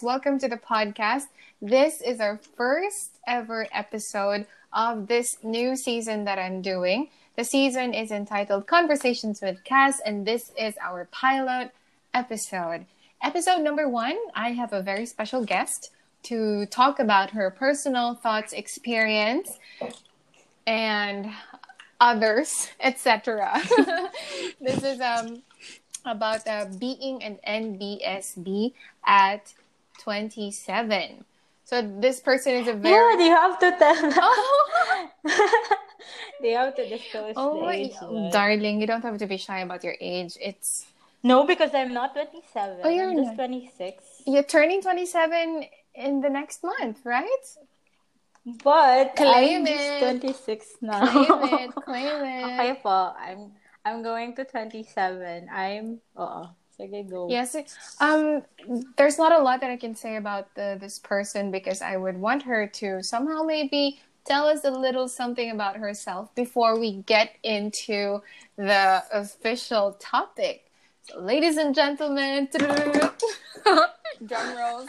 Welcome to the podcast. This is our first ever episode of this new season that I'm doing. The season is entitled Conversations with Cass, and this is our pilot episode. Episode number one, I have a very special guest to talk about her personal thoughts, experience, and others, etc. this is um about uh, being an NBSB at 27. So this person is a very Yeah, you have to tell. they have to disclose Oh age. right? darling, you don't have to be shy about your age. It's No, because I'm not 27. Oh, you're I'm just not. 26. you're turning 27 in the next month, right? But Claim I'm it. just 26 now. Claim it, claim it. okay po. I'm I'm going to 27. I'm Oo. Sige, go. Yes. Um, there's not a lot that I can say about the, this person because I would want her to somehow maybe tell us a little something about herself before we get into the official topic. So, ladies and gentlemen, drum rolls.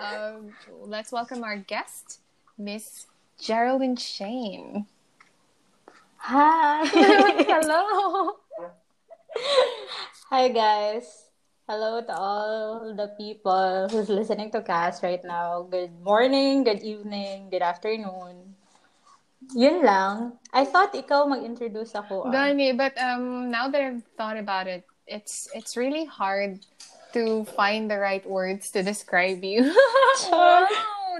Um, let's welcome our guest, Miss Geraldine Shane. Hi. Hello. Hi guys. Hello to all the people who's listening to Cass right now. Good morning, good evening, good afternoon. Yun lang. I thought ikaw mag-introduce ako. ah. Gani, but um, now that I've thought about it, it's it's really hard to find the right words to describe you. wow,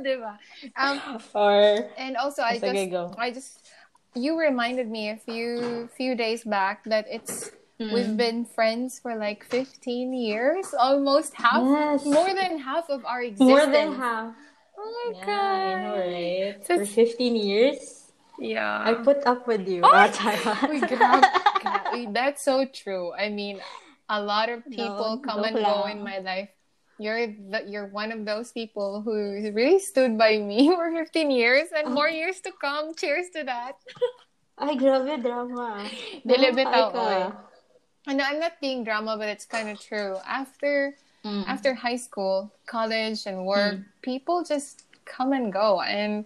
diba? Um, Or, and also, I just. I just, you reminded me a few few days back that it's Mm. we've been friends for like 15 years, almost half, Yes. more than half of our existence. more than half. Oh my Yeah, god! I know, right? So For 15 years, Yeah. I put up with you. Oh! We grab, gra- we- that's so true. I mean, a lot of people No, come and joke go in my life. You're the, you're one of those people who really stood by me for 15 years and more years to come. Cheers to that. Ay, grabe drama. Dili Drama bitaw, ka. oy. And I'm not being drama, but it's kind of true. After Mm. after high school, college, and work, people just come and go, and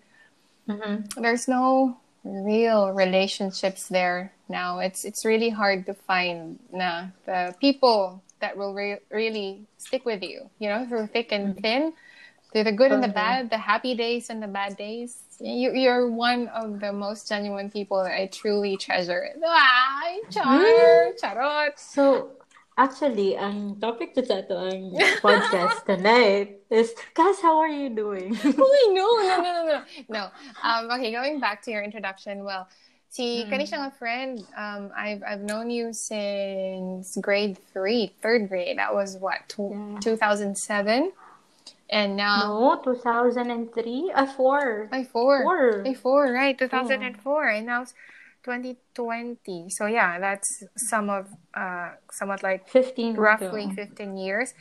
Mhm. there's no real relationships there now. It's it's really hard to find the people that will re- really stick with you. You know, through thick and thin, through the good and the bad, the happy days and the bad days. You, you're one of the most genuine people that I truly treasure. Ay, char, charot. So, actually, ang topic to sa ito ang podcast tonight is, Cass, how are you doing? Uy, no, no, no, no, no. No. Um, okay, going back to your introduction. Well, si Mm. kani siya nga friend, um, I've, I've known you since grade three, third grade. That was what, tw- Yeah. 2007? And now, no, 2003? Ah, 4. by four. Four. By four, right, 2004. And now it's 2020. So yeah, that's some of, uh, somewhat like 15. roughly to. 15 years.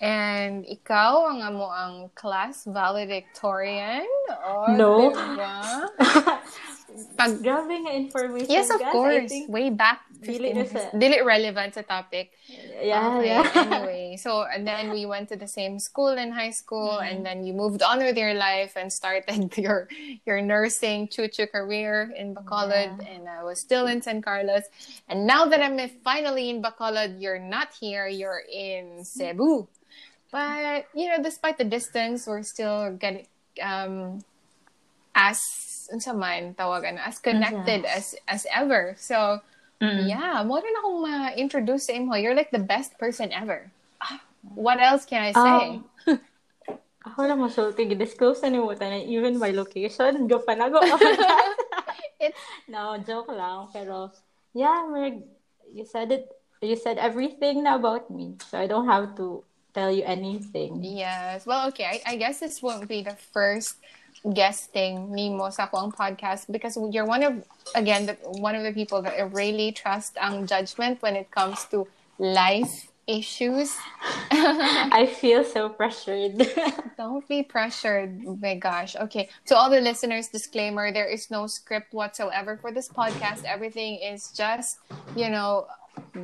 And ikaw ang amo ang class valedictorian? O, No. Pag, Grabe nga information, yes, of guys. I course. Way back. Dili 15 na years. sa- Dili relevant sa topic. Yeah, Okay, yeah. anyway, so and then we went to the same school in high school, and then you moved on with your life and started your your nursing chuchu career in Bacolod, and I was still in San Carlos. And now that I'm finally in Bacolod, you're not here; you're in Cebu. But you know, despite the distance, we're still getting um as unsa man tawagan as connected as as ever. So Mm. yeah, mo rin akong ma-introduce sa imo. You're like the best person ever. What else can I say? Um, Ako lang masulti, disclose na ni mo tanan, even my location. Go pa na go. It's no, joke lang. Pero, yeah, Meg, you said it, you said everything about me. So I don't have to tell you anything. yes. Well, okay. I, I guess this won't be the first guesting Nemo sa akong podcast because you're one of again the, one of the people that I really trust ang judgment when it comes to life issues. I feel so pressured. Don't be pressured. Oh my gosh. Okay. To all the listeners, disclaimer there is no script whatsoever for this podcast. Everything is just, you know,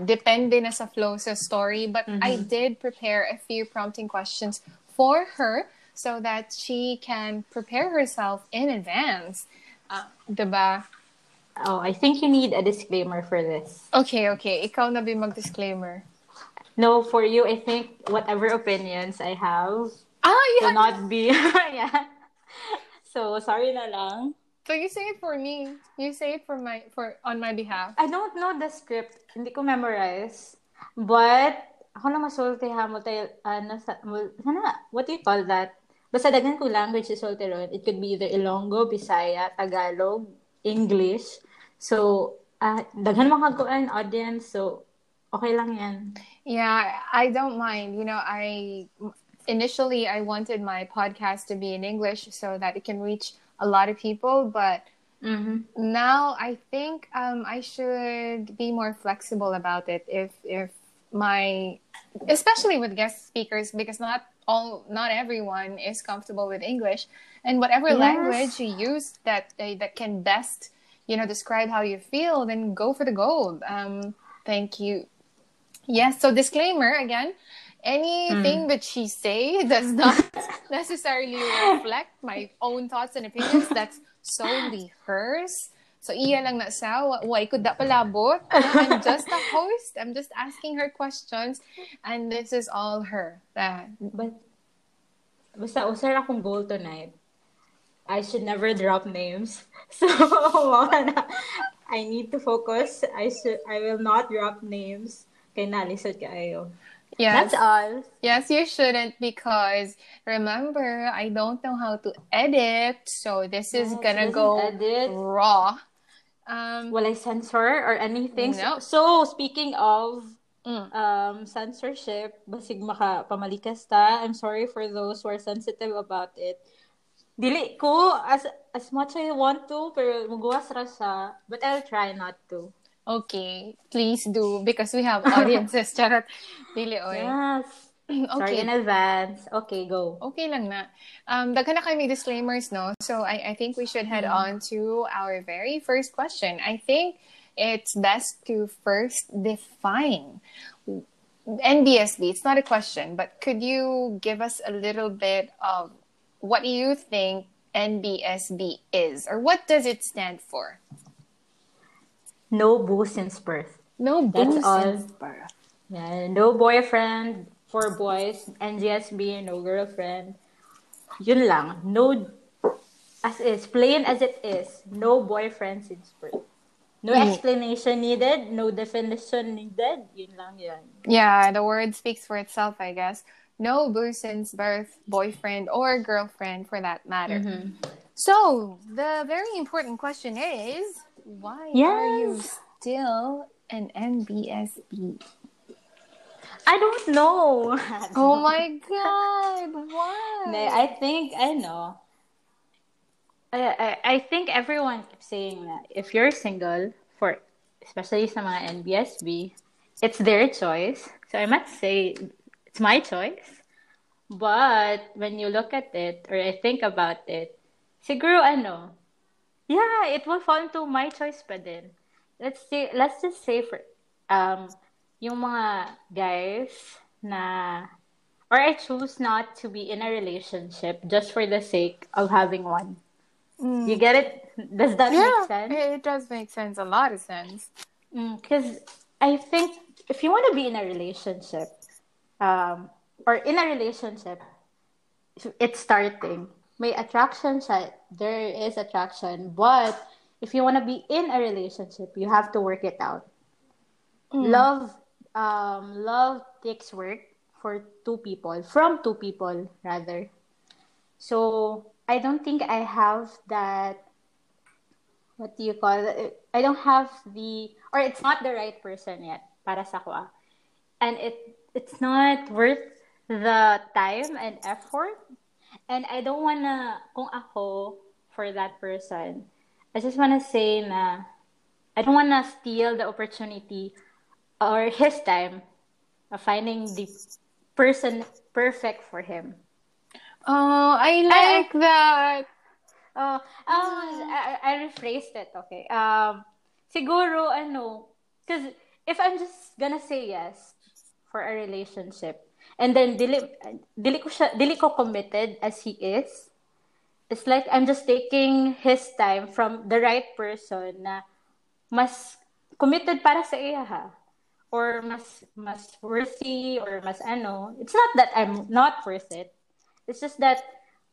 depende na sa flow sa story. But I mm-hmm. did prepare a few prompting questions for her so that she can prepare herself in advance. Uh, diba? Oh, I think you need a disclaimer for this. Okay, okay. Ikaw na ba mag-disclaimer? No, for you, I think whatever opinions I have Ah, yeah. will not be. yeah. So, sorry na lang. So you say it for me. You say it for my for on my behalf. I don't know the script. Hindi ko memorize. But, ako lang masulti ha mo tayo, nasa, mul- sana, what do you call that? Basta daghan ko language is sulti ron. It could be either Ilonggo, Bisaya, Tagalog, English. So, uh, daghan mga kuan audience. So, okay lang yan. Yeah, I don't mind. You know, I initially I wanted my podcast to be in English so that it can reach a lot of people, but Mm-hmm. now I think um, I should be more flexible about it. If if my, especially with guest speakers, because not all, not everyone is comfortable with English, and whatever Yes. language you use that uh, that can best, you know, describe how you feel, then go for the gold. Um, thank you. Yes. So disclaimer again. Anything that she say does not necessarily reflect my own thoughts and opinions. That's solely hers. So iya lang na sa why could that palabot? I'm just a host. I'm just asking her questions and this is all her. That But, basta usar akong goal tonight. I should never drop names. So, na. I need to focus. I should. I will not drop names. Kay nalisod kaayo. yes. That's all. Yes, you shouldn't because remember, I don't know how to edit. So this is Yes, gonna go edit. raw. Um, I censor or anything? No. So, speaking of mm. um, censorship, basig maka pamalikas ta. I'm sorry for those who are sensitive about it. Dili ko as as much I want to, pero muguwas ra siya. But I'll try not to. Okay, please do because we have audiences. Charot. Dili, oy. Yes. Sorry Okay. in advance. Okay, go. Okay lang na. Um, daghan na kami disclaimers, no? So I, I think we should head on to our very first question. I think it's best to first define NBSB. It's not a question, but could you give us a little bit of what do you think NBSB is, or what does it stand for? No boo since birth. No That's booze all. since birth. Yeah, no boyfriend for boys. NGSB, no girlfriend. Yun lang. No, as is, plain as it is, no boyfriend since birth. No Mm. explanation needed, no definition needed. Yun lang yan. Yeah, the word speaks for itself, I guess. No booze since birth, boyfriend or girlfriend for that matter. Mm-hmm. So, the very important question is why are you still an NBSB? I don't know. Oh my god, why? No, I think I know. I, I I think everyone keeps saying that if you're single, for especially sa mga NBSB, it's their choice. So I must say it's my choice. But when you look at it or I think about it, siguro ano, yeah, it will fall into my choice pa din. Let's say let's just say for um yung mga guys na or I choose not to be in a relationship just for the sake of having one. Mm. You get it? Does that yeah, make sense? It, it does make sense, a lot of sense. Mm, because I think if you want to be in a relationship, um, or in a relationship, it's starting. May attraction siya. There is attraction. But if you want to be in a relationship, you have to work it out. Mm. Love, um, love takes work for two people, from two people, rather. So, I don't think I have that what do you call it? I don't have the or it's not the right person yet para sa ko. And it it's not worth the time and effort. And I don't wanna kung ako for that person. I just wanna say na I don't wanna steal the opportunity or his time of finding the person perfect for him. Oh, I like that. Oh, um, I, I rephrased it, okay. Um, siguro, ano, because if I'm just gonna say yes for a relationship, And then dili dili ko siya dili ko committed as he is. It's like I'm just taking his time from the right person na mas committed para sa iya ha or mas mas worthy or mas ano. It's not that I'm not worth it. It's just that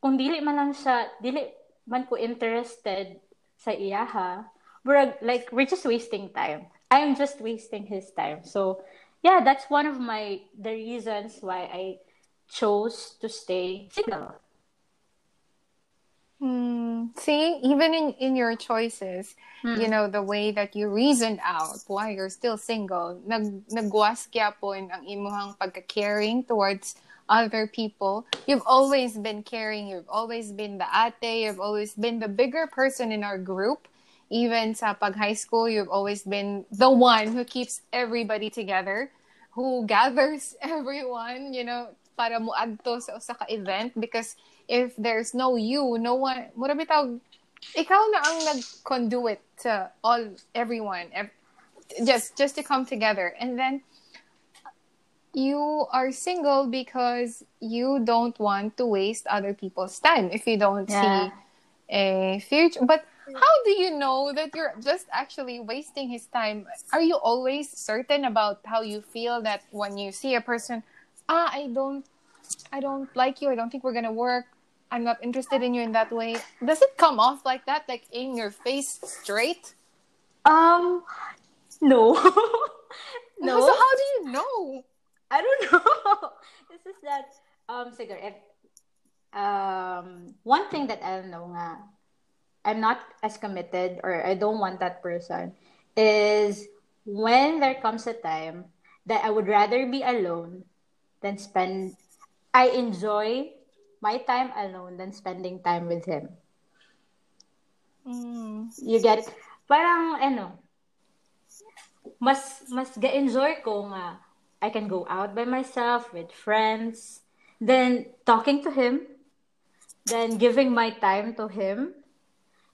kung dili man lang siya dili man ko interested sa iya ha, we're like we're just wasting time. I'm just wasting his time. So yeah, that's one of my the reasons why I chose to stay single. Hmm. See, even in, in your choices, Hmm. you know, the way that you reasoned out why you're still single, nag, nagwas gyapon ang imuhang pagka-caring towards other people. You've always been caring. You've always been the ate. You've always been the bigger person in our group. Even sa pag high school, you've always been the one who keeps everybody together, who gathers everyone, you know, para mo adto sa usa ka event because if there's no you, no one, mura bitaw, ikaw na ang nag-conduit to all, everyone, ev- just, just to come together. And then, you are single because you don't want to waste other people's time if you don't Yeah. see a future. But how do you know that you're just actually wasting his time? Are you always certain about how you feel that when you see a person, ah, I don't, I don't like you. I don't think we're gonna work. I'm not interested in you in that way. Does it come off like that, like in your face straight? Um no. no. So how do you know? I don't know. It's just that um siguro if um one thing that I don't know nga I'm not as committed or I don't want that person is when there comes a time that I would rather be alone than spend I enjoy my time alone than spending time with him. Mm. You get it? Parang ano, mas mas ga-enjoy ko nga I can go out by myself with friends, then talking to him, then giving my time to him.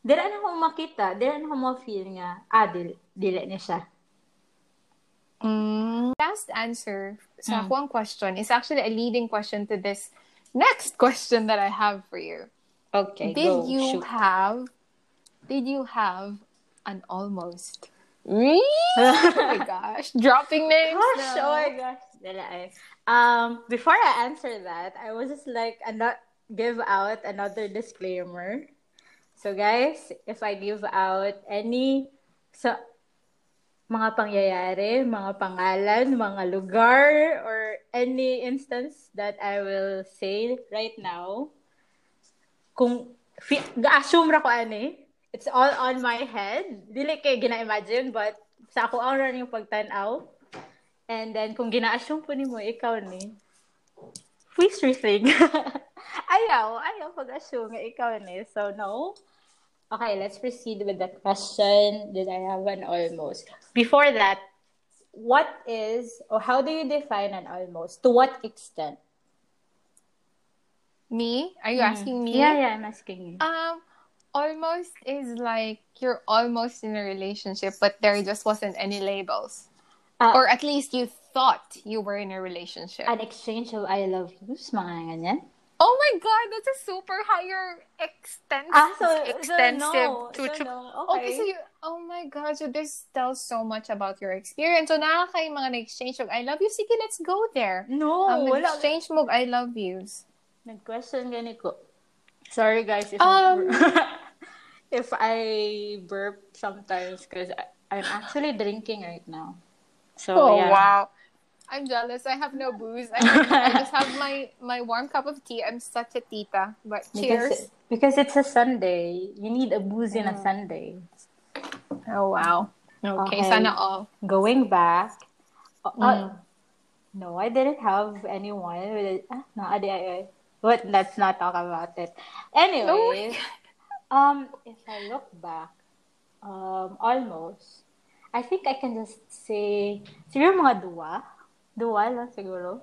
Dira na ko makita, dira na ko ma-feel nga, ah, dili, dili ni siya. Mm. Last answer sa Mm. question is actually a leading question to this next question that I have for you. Okay, did go, you shoot. have did you have an almost? Me? oh my gosh. Dropping names. Gosh, now. oh my gosh. Um, before I answer that, I was just like, not give out another disclaimer. So guys, if I give out any so mga pangyayari, mga pangalan, mga lugar, or any instance that I will say right now, kung ga-assume ra ko ani, it's all on my head. Dili kay gina-imagine, but sa ako ang rin yung pagtanaw. And then, kung gina-assume po ni mo, ikaw ni, please rethink. ayaw, ayaw pag-assume nga ikaw ni. So, no. Okay, let's proceed with the question. Did I have an almost? Before that, what is, or how do you define an almost? To what extent? Me? Are you asking me? Yeah, yeah, I'm asking you. Um, almost is like you're almost in a relationship, but there just wasn't any labels. Ah, Or at least you thought you were in a relationship. an exchange of I love yous, mga ganyan. Oh my god, that's a super higher extensive Ah, so, extensive so no. to, So no. Okay, so you, oh my God, so this tells so much about your experience. So nakaka yung mga na-exchange mag I love you. Sige, let's go there. no, Um, wala. exchange I love yous. Nag-question gani ko. Sorry guys if Um, if I burp sometimes because I'm actually drinking right now. So Oh, yeah. wow. I'm jealous. I have no booze. I, I just have my, my warm cup of tea. I'm such a tita. But cheers. Because, because it's a Sunday. You need a booze in a Sunday. Oh, wow. Okay, Okay. sana all. Going back. uh, uh, Mm. no, I didn't have anyone with a, ah, no, adi, ay, ay. But let's not talk about it. Anyways, um, if I look back, um, almost, I think I can just say, siguro mga dua. Dua lang siguro.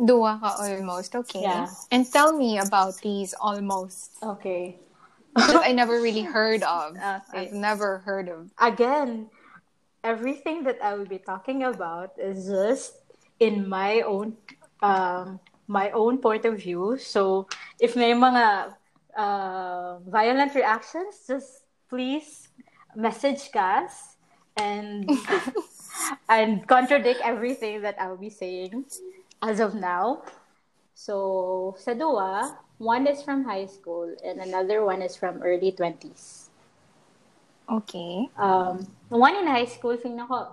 Dua ka almost. Okay. Yeah. And tell me about these almost. Okay. I never really heard of. Okay. I've never heard of. Again, everything that I will be talking about is just in my own um, my own point of view. So if may mga uh, violent reactions, just please message Cass and and contradict everything that I'll be saying as of now. So sa dua, one is from high school and another one is from early 20s. Okay. Um, one in high school, tingnan ko,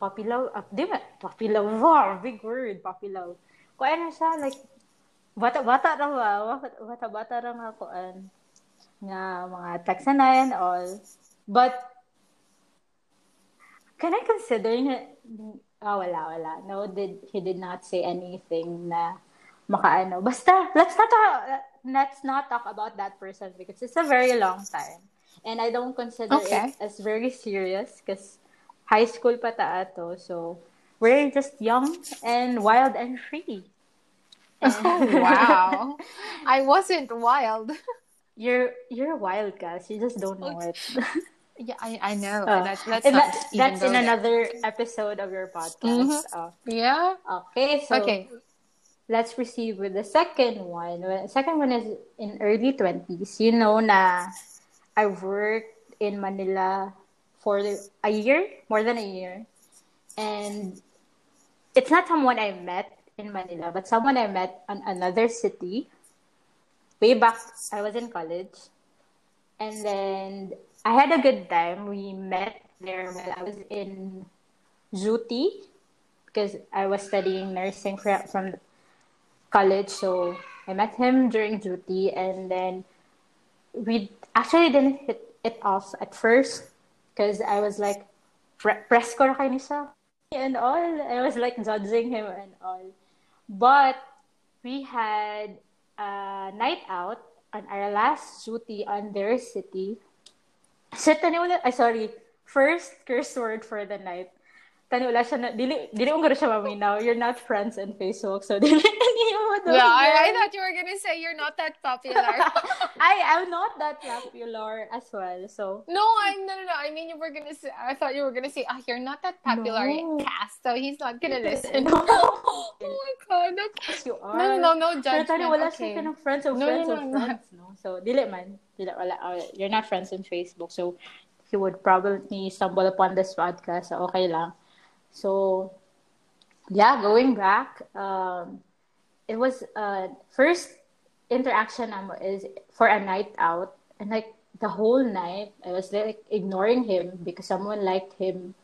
papilaw, uh, di ba? Papilaw, wow, big word, papilaw. Kaya na siya, like, bata, bata ra ba? Bata, bata ra nga kuan. Nga, mga taxanayan, all. But, can I consider na, oh, wala, wala. No, did, he did not say anything na makaano. Basta, let's not talk, let's not talk about that person because it's a very long time. And I don't consider Okay. it as very serious because high school pa ta ato. So, we're just young and wild and free. Oh, wow. I wasn't wild. You're you're wild, guys. You just don't know it. Yeah, I, I know. Uh, that's that's and that- that's in there. another episode of your podcast. Uh, Yeah. okay, so Okay. let's proceed with the second one. The second one is in early 20s. You know na I worked in Manila for a year, more than a year. And it's not someone I met in Manila, but someone I met on another city. Way back, I was in college. And then I had a good time. We met there while I was in Zuti because I was studying nursing from college. So I met him during duty, and then we actually didn't hit it off at first because I was like, pre- press ko na and all. I was like judging him and all. But we had a night out on our last duty on their city. So, taniwala, ay sorry, first curse word for the night. Taniwala siya na, dili, dili mo siya maminaw. You're not friends on Facebook, so dili, dili mo. Yeah, I, I thought you were gonna say you're not that popular. I am not that popular as well, so. no, I no no no. I mean you were gonna say. I thought you were gonna say, ah, you're not that popular No. Cass, so he's not gonna listen. No. oh my god. Okay. Yes, you are. No, no, no, no Pero judgment. tani, wala okay. siya ka ng friends of No, friends no, of no, no. friends, no? So, dili man. Uh, you're not friends on Facebook, so he would probably stumble upon this podcast, so okay lang. So, yeah, going back, um, it was uh first interaction is for a night out, and like the whole night, I was like ignoring him because someone liked him,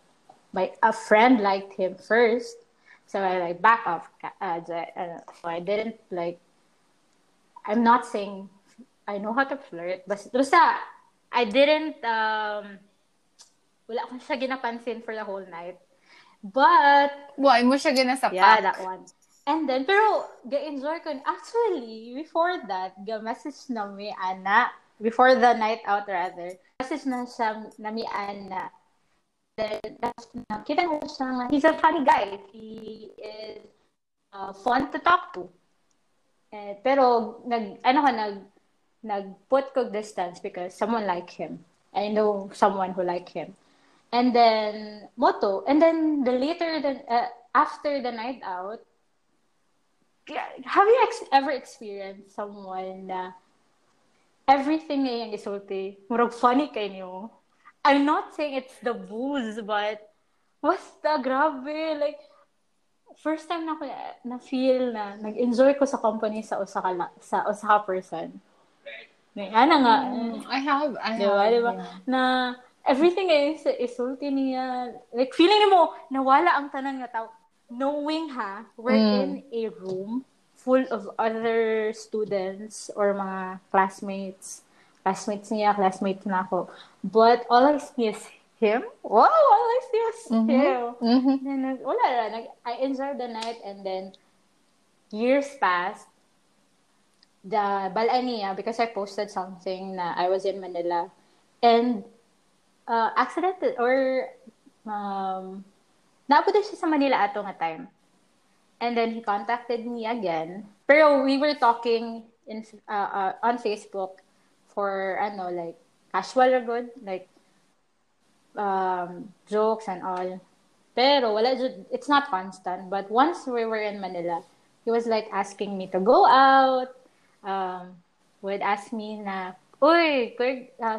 like a friend liked him first. So I like back off. Uh, uh, so I didn't like. I'm not saying I know how to flirt, but basta I didn't. Um, wala ko siya ginapansin for the whole night. But Why mo siya ginasapak? yeah, that one. And then, pero, ga-enjoy ko. Actually, before that, ga-message na mi Ana, before the night out rather, message na siya na mi Ana. Then, na- kita na siya he's a funny guy. He is uh, fun to talk to. Eh, pero, nag, ano ko, nag, nag-put ko distance because someone like him. I know someone who like him. And then, moto. And then, the later, than uh, after the night out, have you ex- ever experienced someone na everything ngayong isulti, murag funny kay niyo? I'm not saying it's the booze, but basta grabe. Like, first time na ko na feel na nag-enjoy ko sa company sa usa ka sa usa ka person. May ana nga. Mm, I have. I Di ba? have. Di ba? yeah. Na everything is isulti niya. Like, feeling mo, nawala ang tanan nga tao. Knowing ha, we're Mm. in a room full of other students or mga classmates. Classmates niya, classmates na ako. But all I see is him. Wow, all I see is Mhm. him. Mhm. Then, wala na. I enjoyed the night and then years passed. The balaan niya, because I posted something na I was in Manila. And uh, accidental or um, naabot siya sa Manila ato nga time. And then he contacted me again. Pero we were talking in uh, uh, on Facebook for ano like casual or good like um, jokes and all. Pero wala, it's not constant. But once we were in Manila, he was like asking me to go out. Um, would ask me na, Uy, Greg, uh,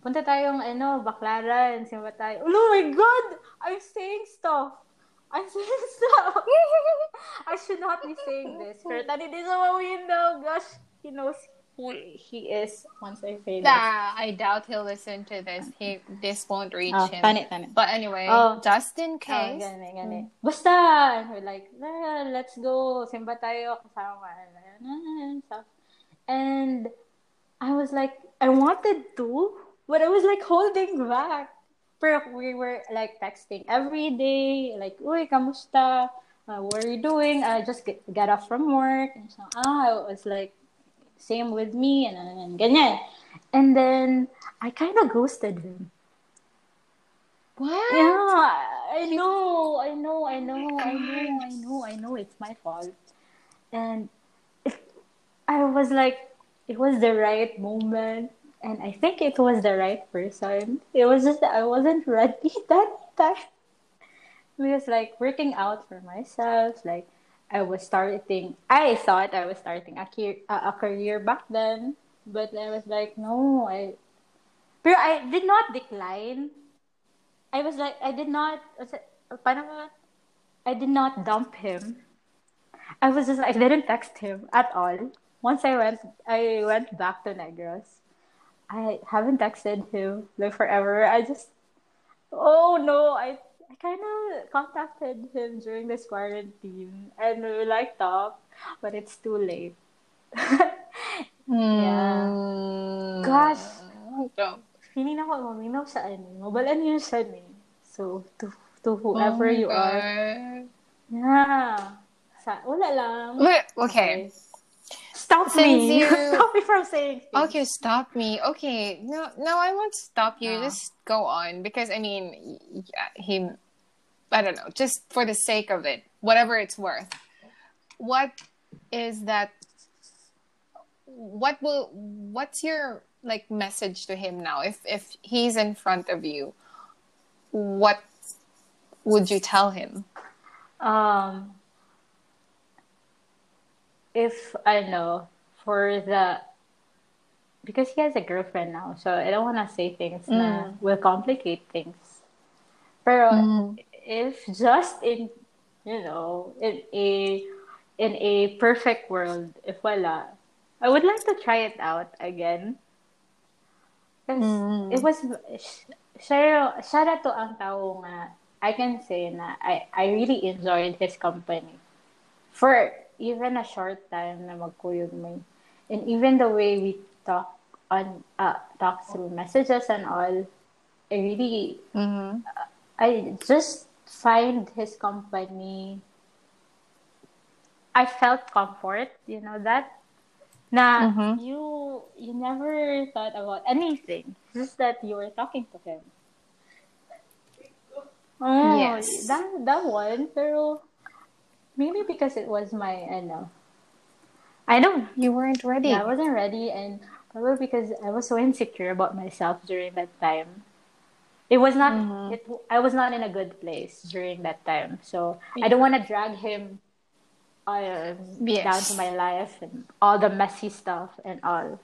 punta tayong ano, Baclaran, simba tayo. Oh my God! I'm saying stuff. I'm saying stuff. I should not be saying this. Pero tani din sa window, gosh, he knows who he is once I say this. Nah, I doubt he'll listen to this. He this won't reach Oh, him. tani, tani. But anyway, Oh. just in Oh, case. gani, gani. Basta, we're like, "Ah, let's go. Simba tayo kasama. Stuff. And I was like, I wanted to, but I was like holding back. Pero we were like texting every day, like, uy, kamusta? Uh, what are you doing? I just get, get off from work. And so, ah, I was like, same with me, and, and, and ganyan. And then, I kind of ghosted him. What? Yeah, I know, I know, I know, I know, I know, I know it's my fault. And I was like, it was the right moment, and I think it was the right person. It was just that I wasn't ready that time. Because like working out for myself, like I was starting, I thought I was starting a, career, a, career back then, but I was like, no, I, but I did not decline. I was like, I did not, uh, I did not dump him. I was just, I didn't text him at all. Once I went, I went back to Negros. I haven't texted him like forever. I just, oh no, I, I kind of contacted him during this quarantine and we like talk, but it's too late. Yeah. Hmm. Gosh. Oh. Feeling ako maminaw sa ano, mabalan yun siya ni. So, to, to whoever Oh you are. Yeah. Sa, wala lang. Wait, okay. Stop Since me. you- Stop me from saying things. Okay, stop me. Okay, no, no, I won't stop you. Ah. Just go on because I mean, he, I don't know, just for the sake of it, whatever it's worth. What is that? What will? What's your like message to him now? If if he's in front of you, what would you tell him? Um, if I know for the because he has a girlfriend now, so I don't want to say things that will complicate things. Pero Mm. if just in you know in a in a perfect world, if wala, I would like to try it out again. 'Cause Mm. it was siya na to ang tao nga I can say na I I really enjoyed his company for even a short time na magkuyog may and even the way we talk on uh talk through messages and all I really Mm-hmm. I just find his company. I felt comfort, you know that. Na Mhm. you you never thought about anything, just that you were talking to him. Oh, Yes. that that one, pero maybe because it was my, I know. I know You weren't ready. I wasn't ready, and probably because I was so insecure about myself during that time. It was not. Mhm. It, I was not in a good place during that time, so I don't want to drag him uh, Yes. down to my life and all the messy stuff and all.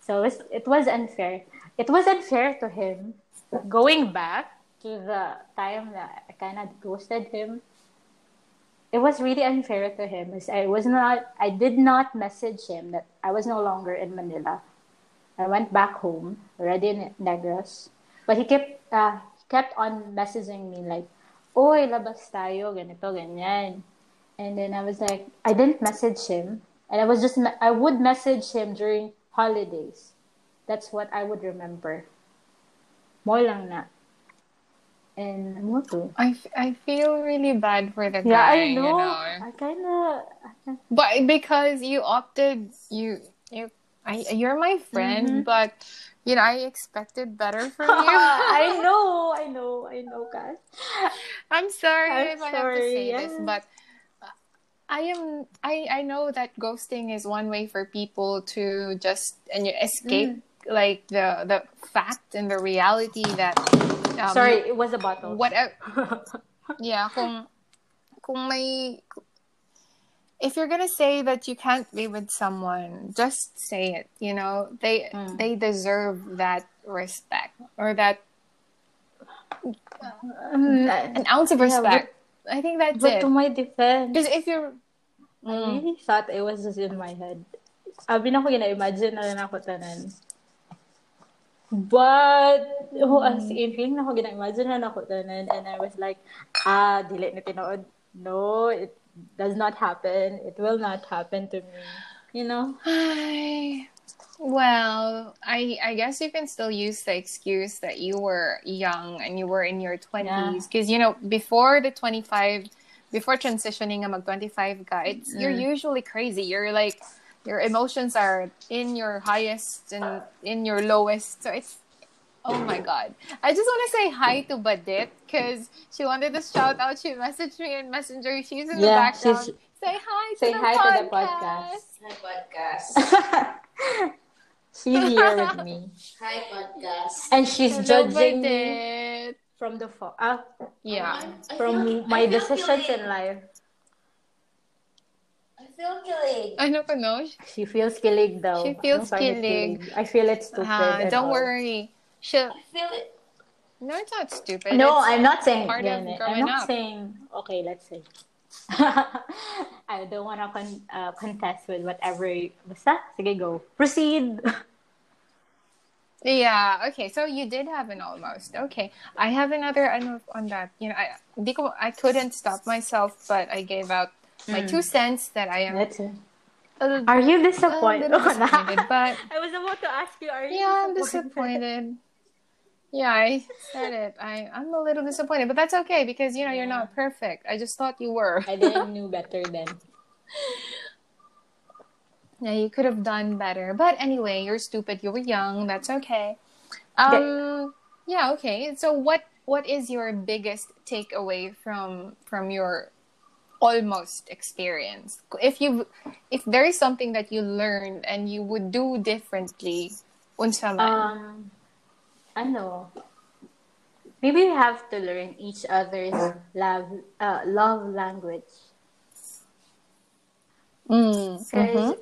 So it's, it was unfair. It was unfair to him. Going back to the time that I kind of ghosted him, it was really unfair to him. As I was not, I did not message him that I was no longer in Manila. I went back home, already in Negros, but he kept, uh, kept on messaging me like, "Oy, labas tayo, ganito, ganyan." And then I was like, I didn't message him, and I was just, I would message him during holidays. That's what I would remember. Mo lang na. And mo. I, f- I feel really bad for the Yeah, guy. I know. You know? I kind of. But because you opted, you you I you're my friend, Mm-hmm. but you know I expected better from you. I know, I know, I know, guys. I'm sorry I'm if I have to sorry, say this, but I am I I know that ghosting is one way for people to just and you escape Mm. like the the fact and the reality that um, Sorry, it was a bottle. whatever yeah, kung kung may if you're gonna say that you can't be with someone, just say it. You know, they Mm. they deserve that respect or that an ounce of Yeah, respect. I think that's But it. to my defense, Because if you're I Mm. really thought it was just in my head. Abi na ko gina-imagine na lang ako tanan. But, oh, as in, feeling na ko gina-imagine na ako. And I was like, ah, dili na tinood. No, it does not happen. It will not happen to me. You know? Ay, well, I I guess you can still use the excuse that you were young and you were in your twenties because you know before the twenty five, before transitioning mag twenty five ka, it's you're Mm. usually crazy. You're like your emotions are in your highest and in your lowest. So it's oh my god. I just want to say hi to Badit because she wanted to shout out. She messaged me in Messenger. She's in the background. she's- Say hi to Say the hi to the podcast. Hi, podcast. she's here with me. Hi, podcast. And she's Hello, judging me from the fo- ah, Yeah. From feel- my decisions kilig. in life. I feel kilig. Ano ko no? She feels kilig daw. She feels Anong parang kilig. I feel it's stupid. And don't all. worry. She'll, I feel it. no, it's not stupid. No, It's I'm not saying part yan of growing I'm not up. saying okay, let's say. I don't wanna con- uh, contest with whatever. Basta, sige go. Proceed. Yeah. Okay. So you did have an almost. Okay. I have another. Ano on that. You know, I I couldn't stop myself, but I gave out my Mm. two cents that I am That's it. little, Are you disappointed? disappointed. But I was about to ask you, are you yeah, I'm disappointed? Yeah, I said it. I I'm a little disappointed, but that's okay because you know you're not perfect. I just thought you were. I didn't knew better then. Yeah, you could have done better. But anyway, you're stupid. You were young. That's okay. Um yeah, okay. So what what is your biggest takeaway from from your almost experience? If you if there is something that you learned and you would do differently, unsa man? Um, ano, maybe we have to learn each other's love, uh, love language. Mm, Because mhm.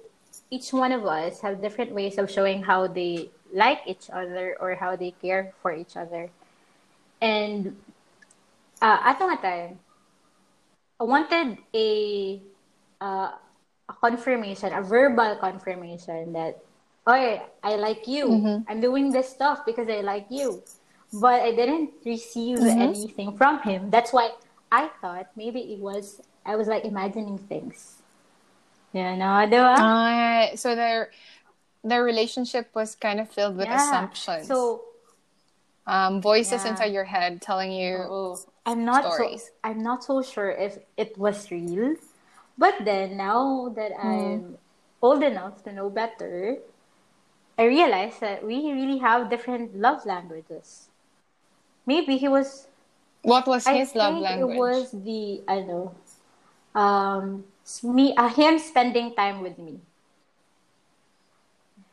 each one of us have different ways of showing how they like each other or how they care for each other. And uh, ato nga time, I wanted a uh, a confirmation, a verbal confirmation that, oh, I like you. Mhm. I'm doing this stuff because I like you. But I didn't receive Mhm. anything from him. That's why I thought maybe it was, I was like imagining things. Yeah, no, diba? Ah, so their their relationship was kind of filled with Yeah. assumptions. So, um, voices Yeah. inside your head telling you oo. I'm not stories. so I'm not so sure if it was real. But then now that Hmm. I'm old enough to know better, I realized that we really have different love languages. Maybe he was what was I his love language. it was the I know um me uh, him spending time with me.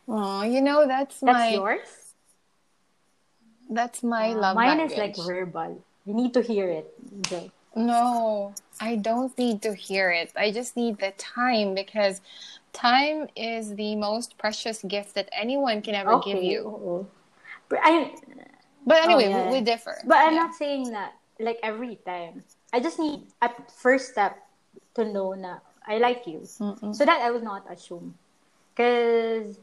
Oh, you know that's, That's my yours? that's my Uh, love mine language. is like verbal. You need to hear it. No, I don't need to hear it. I just need the time because time is the most precious gift that anyone can ever give Okay, you. oo. But I But oh, anyway, Oh, yeah. we, we differ. But I'm Yeah. not saying that like every time. I just need a first step to know na I like you. Mm-mm. So that I will not assume. Because,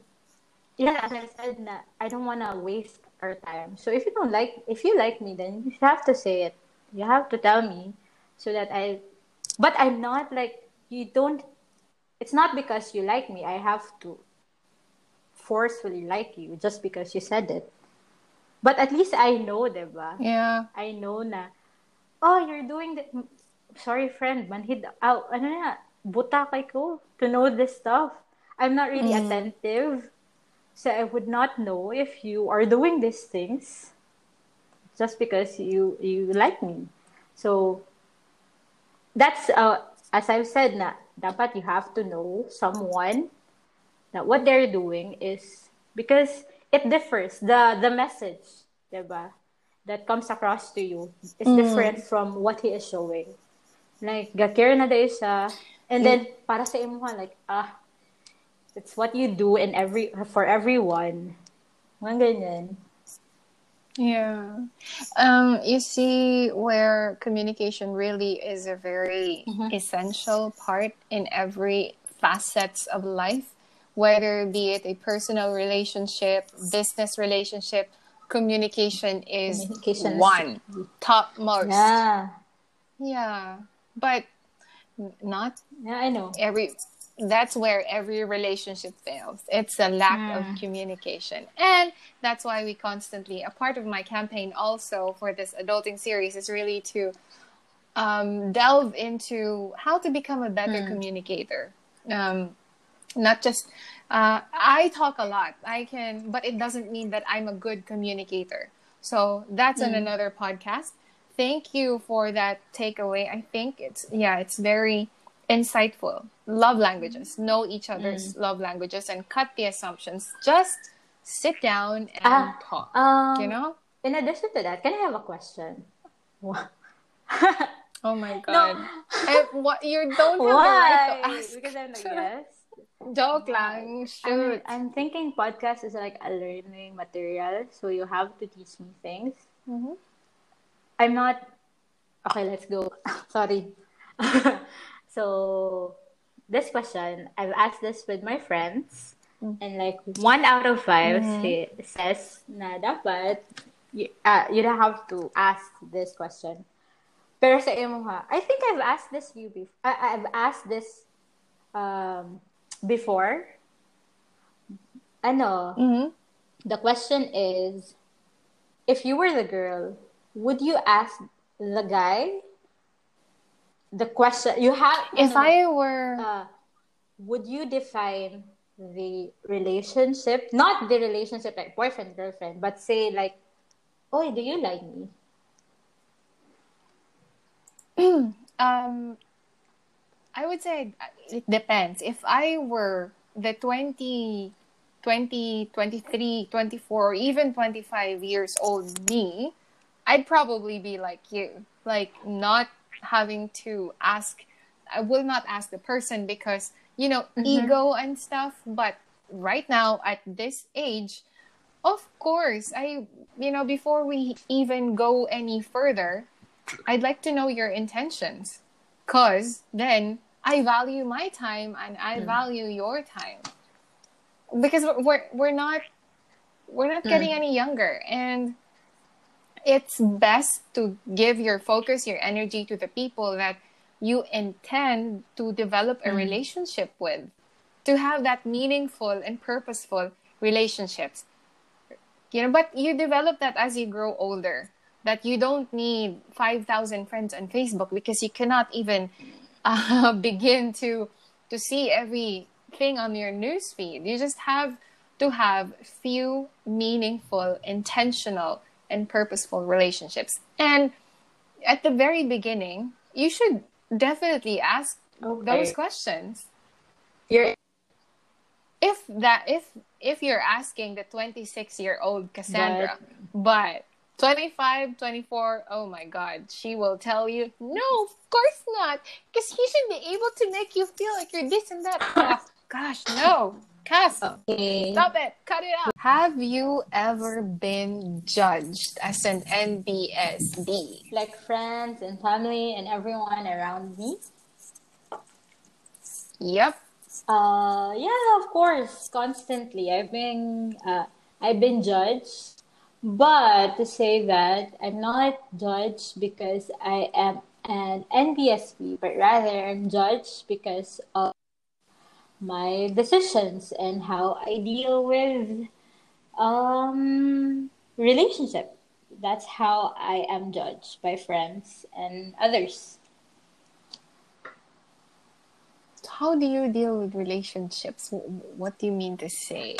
yeah, as I said, na, I don't want to waste time. So if you don't like, if you like me, then you have to say it. You have to tell me so that I, but I'm not like, you don't, it's not because you like me. I have to forcefully like you just because you said it. But at least I know, diba? Yeah. I know na, oh, you're doing the, sorry friend, manhid, oh, ano na, buta kay ko to know this stuff. I'm not really Mm. attentive. So I would not know if you are doing these things just because you you like me. So that's uh as I've said na dapat you have to know someone that what they're doing is because it differs the the message, diba? that comes across to you is Mm. different from what he is showing. Like, gakir na day siya. And then, para sa imo like, ah, it's what you do in every, for everyone. Mga ganyan. Yeah. Um, you see where communication really is a very essential part in every facets of life, whether be it a personal relationship, business relationship, communication is Communication is- one topmost. Yeah. Yeah. But not Yeah, I know. every that's where every relationship fails. It's a lack of communication. And that's why we constantly a part of my campaign also for this adulting series is really to um, delve into how to become a better communicator. Um, not just uh, i talk a lot. I can but it doesn't mean that i'm a good communicator. So that's on another podcast. Thank you for that takeaway. I think it's yeah it's very insightful love languages know each other's love languages and cut the assumptions just sit down and Ah, talk Um, you know In addition to that, can I have a question? Oh my god Eh, what you don't have the right to Why? ask Because I'm the guest. joke lang I'm, I'm thinking podcast is like a learning material, so you have to teach me things. Mhm. I'm not. Okay, let's go. Sorry. So, this question, I've asked this with my friends, and like one out of 5 say, says na dapat you, uh, you don't have to ask this question. Pero sa imo ha, I think I've asked this you before. I, I've asked this um, before. Ano, Mhm. the question is, if you were the girl, would you ask the guy the question? You have. if i were uh, would you define the relationship, not the relationship like boyfriend girlfriend, but say like, oh, do you like me? Um, I would say it depends. If I were the 20, 20, 23, 24, or even 25 years old me, I'd probably be like you. Like, not having to ask, I will not ask the person because, you know, mm-hmm. ego and stuff. But right now, at this age, of course, I, you know, before we even go any further, I'd like to know your intentions. Because then I value my time and I mm. value your time. Because we're, we're, we're not we're not mm. getting any younger and it's best to give your focus, your energy to the people that you intend to develop a relationship with. To have that meaningful and purposeful relationships you know but you develop that as you grow older that you don't need 5000 friends on facebook because you cannot even uh, begin to to see everything on your newsfeed. you just have to have few meaningful intentional and purposeful relationships. And at the very beginning you should definitely ask Okay. those questions. You're if that if if you're asking the 26 year old cassandra but, 25 24 oh my god she will tell you no of course not because he should be able to make you feel like you're this and that. Oh, gosh no Cass, okay. stop it cut it out have you ever been judged as an NBSB Like friends and family and everyone around me. yep Uh, yeah, of course, constantly. I've been, uh, I've been judged, but to say that I'm not judged because I am an NBSB, but rather I'm judged because of my decisions and how I deal with um relationship. That's how I am judged by friends and others. how do you deal with relationships what do you mean to say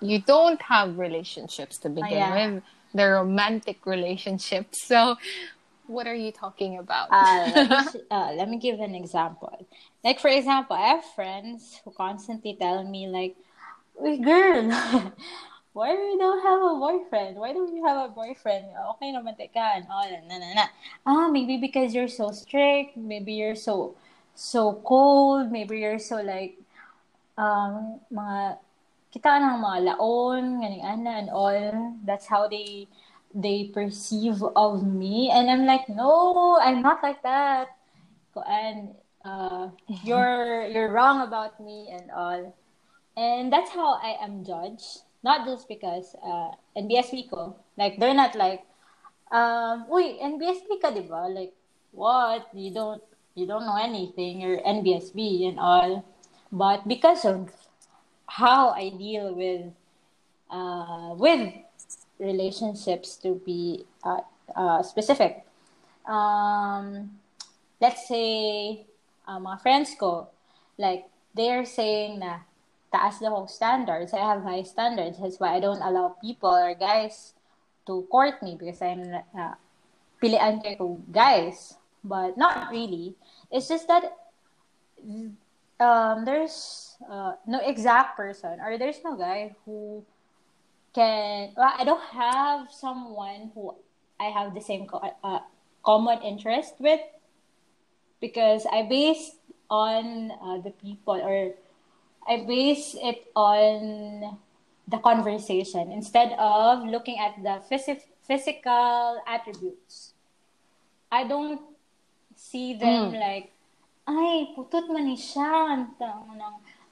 you don't have relationships to begin yeah. with they're romantic relationships so what are you talking about uh, let, me, uh, let me give an example. Like, for example, I have friends who constantly tell me, like, "Uy, girl, why do you don't have a boyfriend? Why don't you have a boyfriend? Okay naman ka and all, na, na, na. Ah, maybe because you're so strict, maybe you're so, so cold, maybe you're so like, um, mga, kita ng mga laon, ganing ana and all. That's how they, they perceive of me. And I'm like, no, I'm not like that. And, uh, you're, you're wrong about me and all. And that's how I am judged not just because uh, NBSB ko. Like, they're not like, um, uy, NBSB ka, di ba? Like, what? You don't, you don't know anything. You're NBSB and all. But because of how I deal with, uh, with relationships to be uh, uh, specific. Um, let's say, uh, mga friends ko, like, they're saying na, taas daw standards. I have high standards. That's why I don't allow people or guys to court me because I'm uh, pilian ko guys. But not really. It's just that um, there's uh, no exact person or there's no guy who can. Well, I don't have someone who I have the same co- uh, common interest with because I base on uh, the people or I base it on the conversation instead of looking at the phys- physical attributes. I don't see them mm. like, ay, putot man ni siya.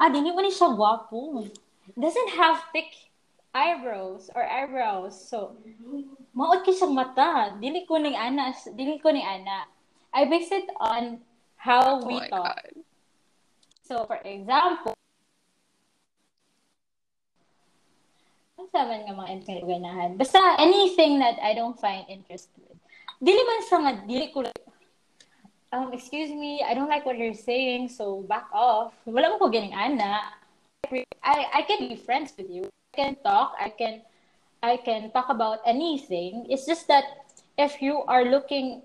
Ah, dili man ni siya guwapo. Doesn't have thick eyebrows or eyebrows. So, maot ki siyang mata. Dili ko ni ana, dili ko ni ana. I base it on how oh we talk. God. So, for example, Saman nga mga ganahan. Basta anything that I don't find interesting. Dili man sa nga, dili ko um, excuse me, I don't like what you're saying, so back off. Wala mo ko ganing ana. I, I can be friends with you. I can talk. I can I can talk about anything. It's just that if you are looking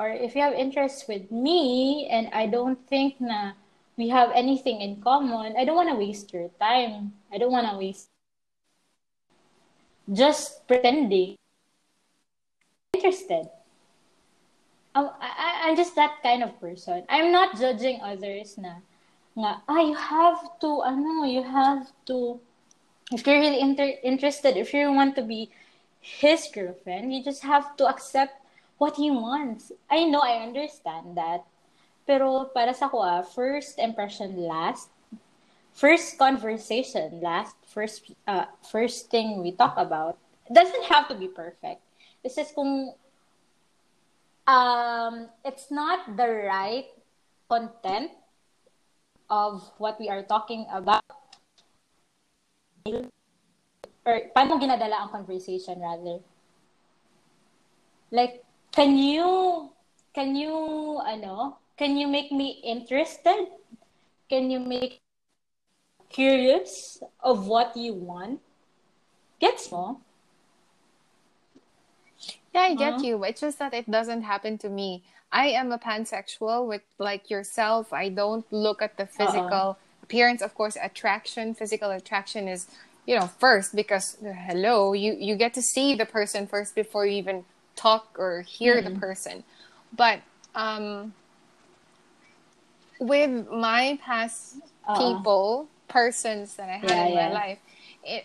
or if you have interest with me and I don't think na we have anything in common, I don't want to waste your time. I don't want to waste just pretending interested. Um, I, I'm just that kind of person. I'm not judging others na, nga, ah, you have to, ano, you have to, if you're really inter- interested, if you want to be his girlfriend, you just have to accept what he wants. I know, I understand that. Pero para sa ko, ah, first impression last, first conversation last, first uh, first thing we talk about doesn't have to be perfect. It's just kung um, it's not the right content of what we are talking about or paano ginadala ang conversation rather like can you can you ano can you make me interested can you make curious of what you want, gets mo? Yeah, I get uh-huh. you. It's just that it doesn't happen to me. I am a pansexual with like yourself. I don't look at the physical uh-uh. appearance. Of course, attraction, physical attraction is, you know, first because hello, you you get to see the person first before you even talk or hear mm-hmm. the person. But um with my past uh-uh. people, persons that I had yeah, in my life, it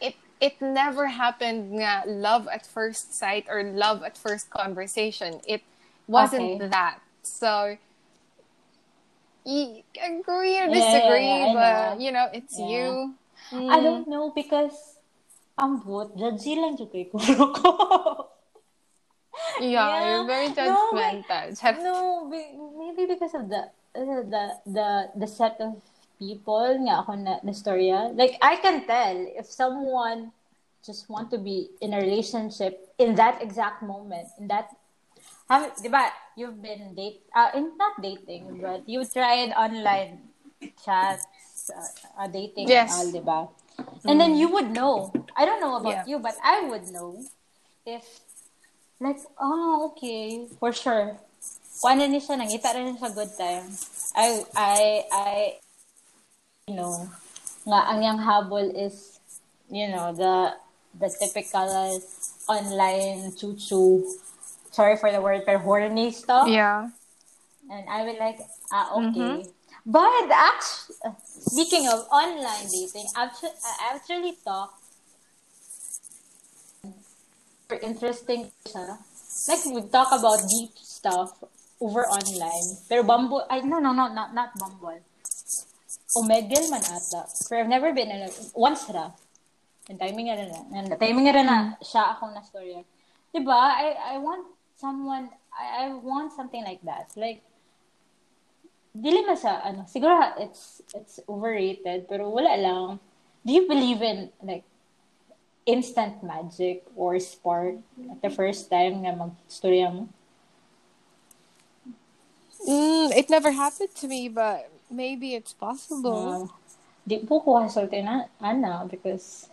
it it never happened nga love at first sight or love at first conversation. It wasn't okay. that. So you agree or disagree, yeah, yeah, but you know, it's you. Mm. I don't know because ambot, judgy lang kay kuro ko. yeah, yeah, you're very judgmental. No, no, maybe because of the the the the set of people nga ako na, na storya. Like, I can tell if someone just want to be in a relationship in that exact moment, in that have, di ba, you've been date, uh, in not dating, but you tried online chats, uh, uh, dating yes. and all, di ba? Mm. And then you would know. I don't know about yeah. you, but I would know if, like, oh, okay, for sure. Kung ano ni siya, nangita rin siya good time. I, I, I, you know, nga ang yang habol is you know, the the typical online choo-choo, sorry for the word, pero horny stuff. Yeah. And I will like, ah, okay. But actually, speaking of online dating, actually, I actually talked interesting siya. Like, we talk about deep stuff over online. Pero Bumble, I no, no, no, not, not Bumble. Omegle man ata. Pero I've never been in once ra. And timing nga na. And timing nga na siya akong na story. Diba? I, I want someone, I, I want something like that. Like, dili man siya, ano, siguro it's, it's overrated, pero wala lang. Do you believe in, like, instant magic or spark at the first time nga mag-storya mo? Mm, it never happened to me, but maybe it's possible. Uh, di po ko kasulti na, ana, because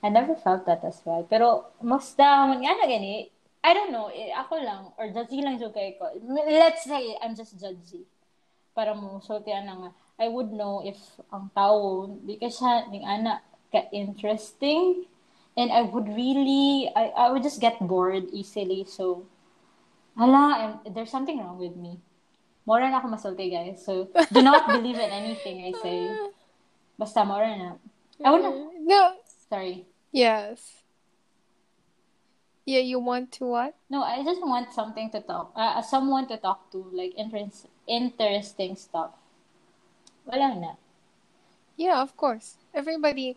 I never felt that as well. Pero, mas da, nga na gani, I don't know, eh, ako lang, or judgy lang yung kay ko. Let's say, I'm just judgy. Para mo, sulti na nga, I would know if ang tao, di ka siya, ning ana, ka-interesting, and I would really, I, I would just get bored easily, so, hala, I'm, there's something wrong with me. Mora na ako masulti, guys. So, do not believe in anything I say. Basta, mora na. I wanna, No. sorry. Yes. Yeah, you want to what? No, I just want something to talk, uh, someone to talk to, like, interest, interesting stuff. Wala na. Yeah, of course. Everybody,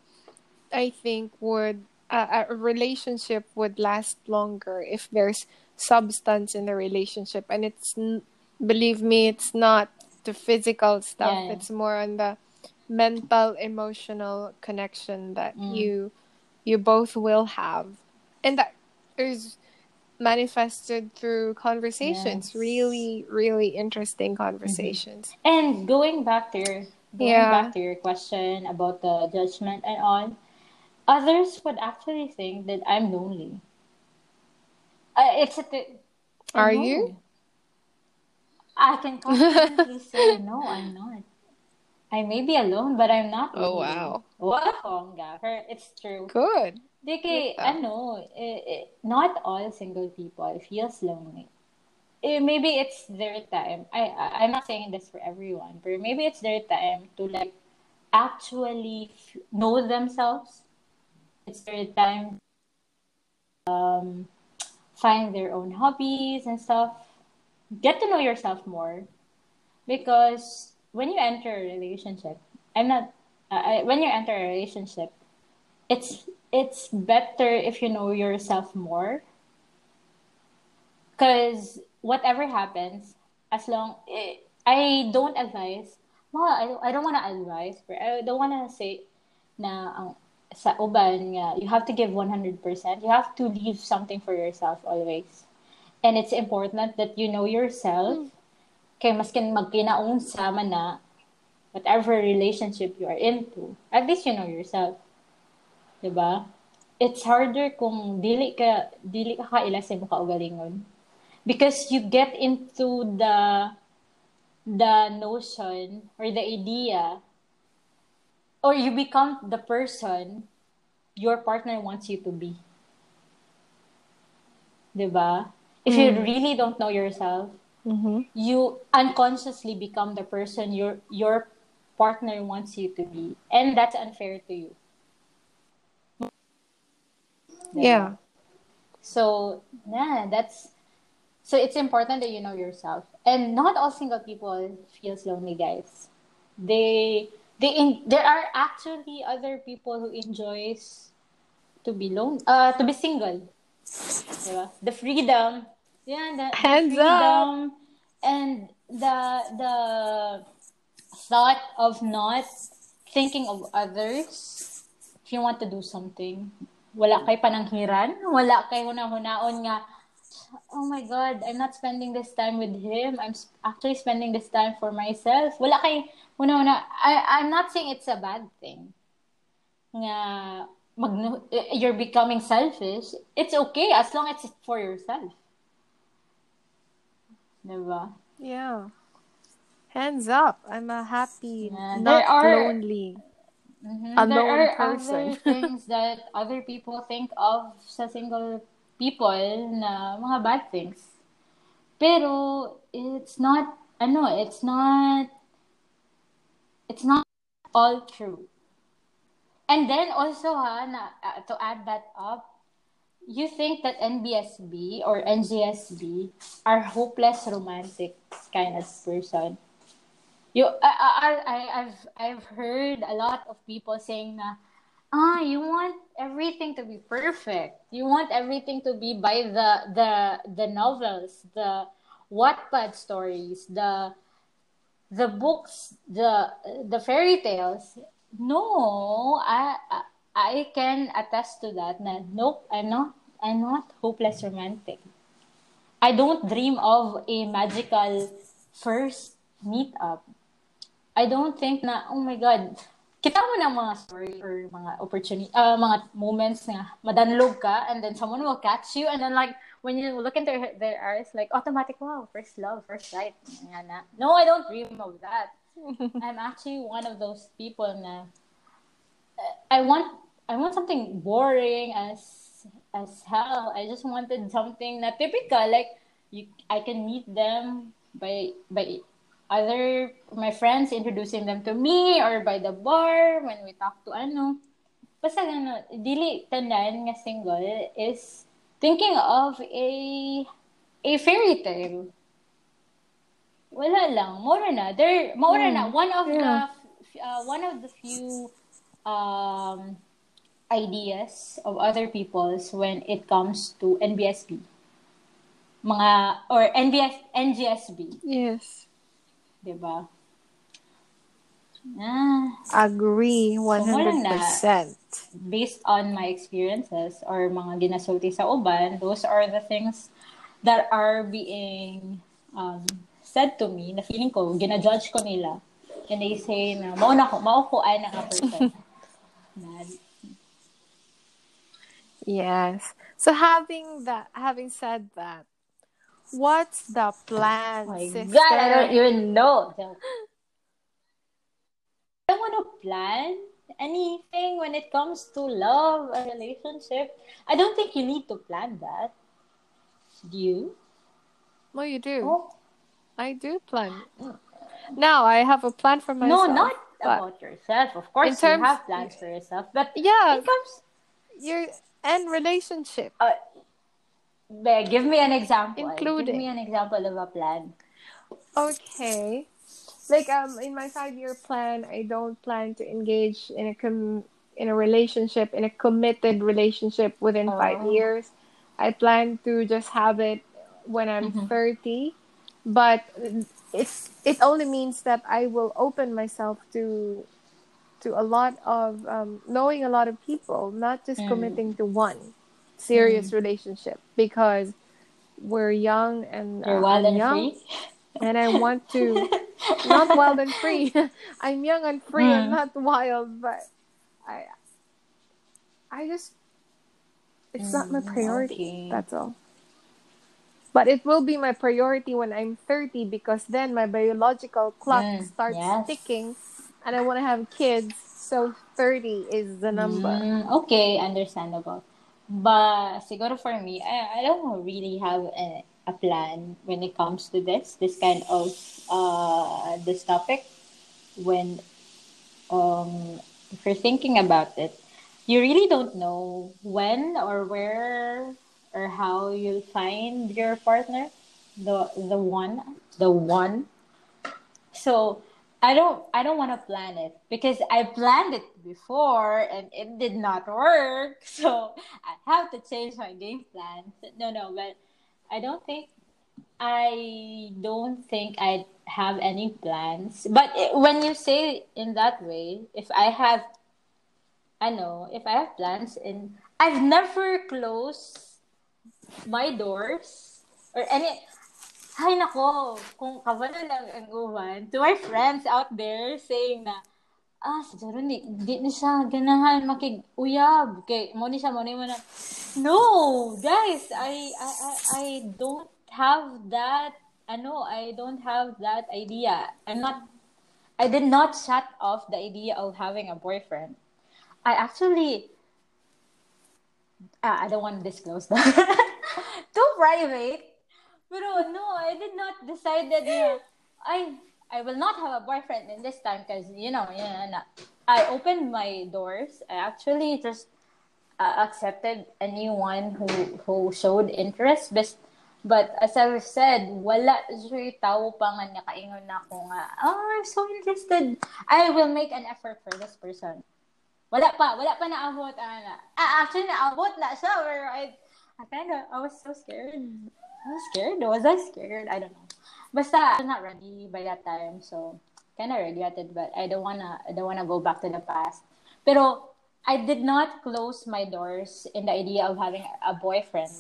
I think, would uh, a relationship would last longer if there's substance in the relationship, and it's believe me, it's not the physical stuff. Yeah. It's more on the mental, emotional connection that Mm. you you both will have, and that is manifested through conversations. Yes. Really, really interesting conversations. And going back to your going Yeah. back to your question about the judgment and all, others would actually think that I'm lonely. Uh, it's a th- Are no. you? I can confidently say no, I'm not. I may be alone, but I'm not. Oh, wow. Wow, bongga. Her- It's true. Good. Kay, Yeah. ano, eh, eh, not all single people feels lonely. Eh, maybe it's their time. I, I I'm not saying this for everyone, but maybe it's their time to like actually f- know themselves. It's their time um find their own hobbies and stuff. Get to know yourself more because when you enter a relationship, I'm not. Uh, I, when you enter a relationship, it's it's better if you know yourself more because whatever happens as long eh, i don't advise well i don't, I don't want to advise but i don't want to say na ang sa uban nga you have to give 100% you have to leave something for yourself always. And it's important that you know yourself. Kay maskin magkinaon sama na whatever relationship you are into at least you know yourself. 'di ba? It's harder kung dili ka dili ka kaila sa imong kaugalingon. Because you get into the the notion or the idea or you become the person your partner wants you to be. 'Di ba? If you really don't know yourself, Mm-hmm. you unconsciously become the person your your partner wants you to be and that's unfair to you Yeah. So, yeah, that's so it's important that you know yourself. And not all single people feels lonely, guys. They they in, there are actually other people who enjoys to be lone uh to be single. Diba? The freedom. Yeah, the, the Hands freedom and the the thought of not thinking of others if you want to do something wala kay pananghiran, wala kay hunahunahon nga, oh my God, I'm not spending this time with him. I'm actually spending this time for myself. Wala kay hunahuna. I, I'm not saying it's a bad thing. Nga, mag, you're becoming selfish. It's okay as long as it's for yourself. Diba? Yeah. Hands up. I'm a happy, Yeah, not are- lonely. Mhm. A there are person. other things that other people think of sa single people na mga bad things. Pero it's not ano, it's not it's not all true. And then also ha, na, uh, to add that up, you think that NBSB or NGSB are hopeless romantic kind of person. You, I, I, I, I've, I've heard a lot of people saying na, ah, you want everything to be perfect. You want everything to be by the, the, the novels, the Wattpad stories, the, the books, the, the fairy tales. No, I, I, I can attest to that. Na, nope, I'm not, I'm not hopeless romantic. I don't dream of a magical first meetup. I don't think na, oh my God, kita mo ng mga story or mga opportunity, uh, mga moments na madanlog ka and then someone will catch you and then like, when you look into their, their eyes, like, automatic, wow, first love, first sight. No, I don't dream of that. I'm actually one of those people na uh, I want I want something boring as as hell. I just wanted something na typical like you I can meet them by by other my friends introducing them to me or by the bar when we talk to ano. Basta gano, dili tandaan nga single is thinking of a a fairy tale. Wala lang. Mora na. There, mora na. One of Yeah. the, uh, one of the few um, ideas of other people's when it comes to NBSB. Mga, or NBS, NGSB. Yes. Diba? Ah, Agree wala na. 100%. based on my experiences or mga ginasulti sa uban, those are the things that are being um, said to me na feeling ko, ginajudge ko nila. And they say na, mao na ko, mao ko ay na nga person. na, Yes. So having that, having said that, what's the plan, oh my sister? God, I don't even know. I don't want to plan anything when it comes to love, a relationship. I don't think you need to plan that. Do you? Well, you do. Oh. I do plan. Now I have a plan for myself. No, not about yourself. Of course, In terms- you have plans for yourself, but Yeah, it comes. your end relationship. Uh, give me an example. Including. Give me an example of a plan. Okay. Like um in my 5-year plan, I don't plan to engage in a com- in a relationship, in a committed relationship within 5 Oh. years. I plan to just have it when I'm Mhm. 30, but it's it only means that I will open myself to to a lot of um, knowing a lot of people, not just Mm. committing to one serious relationship because we're young and You're uh, wild I'm and young free. and I want to not wild and free. I'm young and free. I'm Mm. not wild, but I I just it's not my Mm, priority. That's all. But it will be my priority when I'm 30 because then my biological clock Mm, starts yes. ticking and I want to have kids. So 30 is the number. Mm, okay, understandable. But siguro for me, I, I don't really have a, a plan when it comes to this, this kind of uh this topic. When um if you're thinking about it, you really don't know when or where or how you'll find your partner, the the one, the one. So I don't I don't want to plan it because I planned it before and it did not work. So I have to change my game plan. No, no, but I don't think I don't think I have any plans. But when you say in that way, if I have I know, if I have plans and I've never closed my doors or any Hay nako, kung kabalo lang ang uwan, to my friends out there saying na, ah, si ni, di ni siya ganahan makig-uyab. Kay, mo ni siya, mo ni mo na, no, guys, I, I, I, I don't have that, ano, I don't have that idea. I'm not, I did not shut off the idea of having a boyfriend. I actually uh, I don't want to disclose that. Too private. But no, I did not decide that you know, I I will not have a boyfriend in this time because you know, yeah, I opened my doors. I actually just uh, accepted anyone who who showed interest, but but as I've said, wala siya tao pa nga nakaingon na ako nga, oh, I'm so interested. I will make an effort for this person. Wala pa, wala pa naabot. Ana. Ah, actually, naabot na siya. Pero I, I kind of, I was so scared. I was scared. Was I scared? I don't know. Basta, I was not ready by that time. So, kind of regretted, but I don't wanna, I don't wanna go back to the past. Pero, I did not close my doors in the idea of having a boyfriend.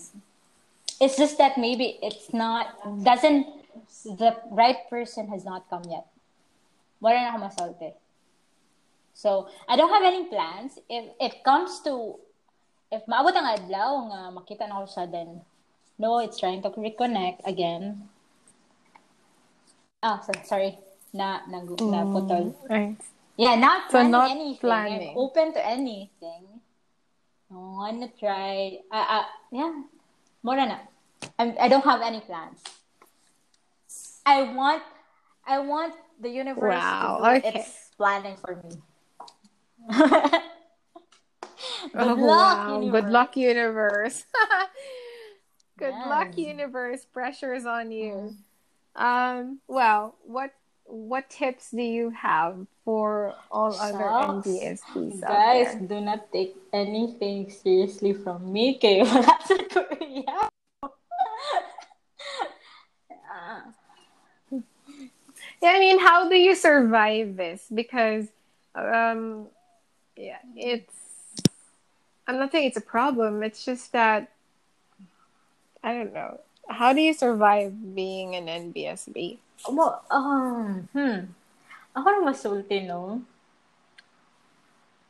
It's just that maybe it's not, doesn't, the right person has not come yet. Ako. So, I don't have any plans. If it comes to, if maabot ang adlaw nga makita na ko siya, then no, it's trying to reconnect again. Ah, so, sorry. Na, na, na putol. Right. Yeah, not So planning not anything. planning. I'm open to anything. I wanna try. Uh, uh, yeah. More na. I'm, I don't have any plans. I want, I want the universe Wow, to do okay. its planning for me. Good Oh, luck, wow. universe. Good luck, universe. Good Yes. luck, universe. Pressure is on Mm. you. Um, well, what what tips do you have for all other Shucks. NBSBs out Guys, do not take anything seriously from me. Kaya wala sa Korea. Ah. Yeah, I mean, how do you survive this? Because, um, yeah, it's. I'm not saying it's a problem. It's just that I don't know. How do you survive being an NBSB? Mo, um, hmm. Ako na masulti, no?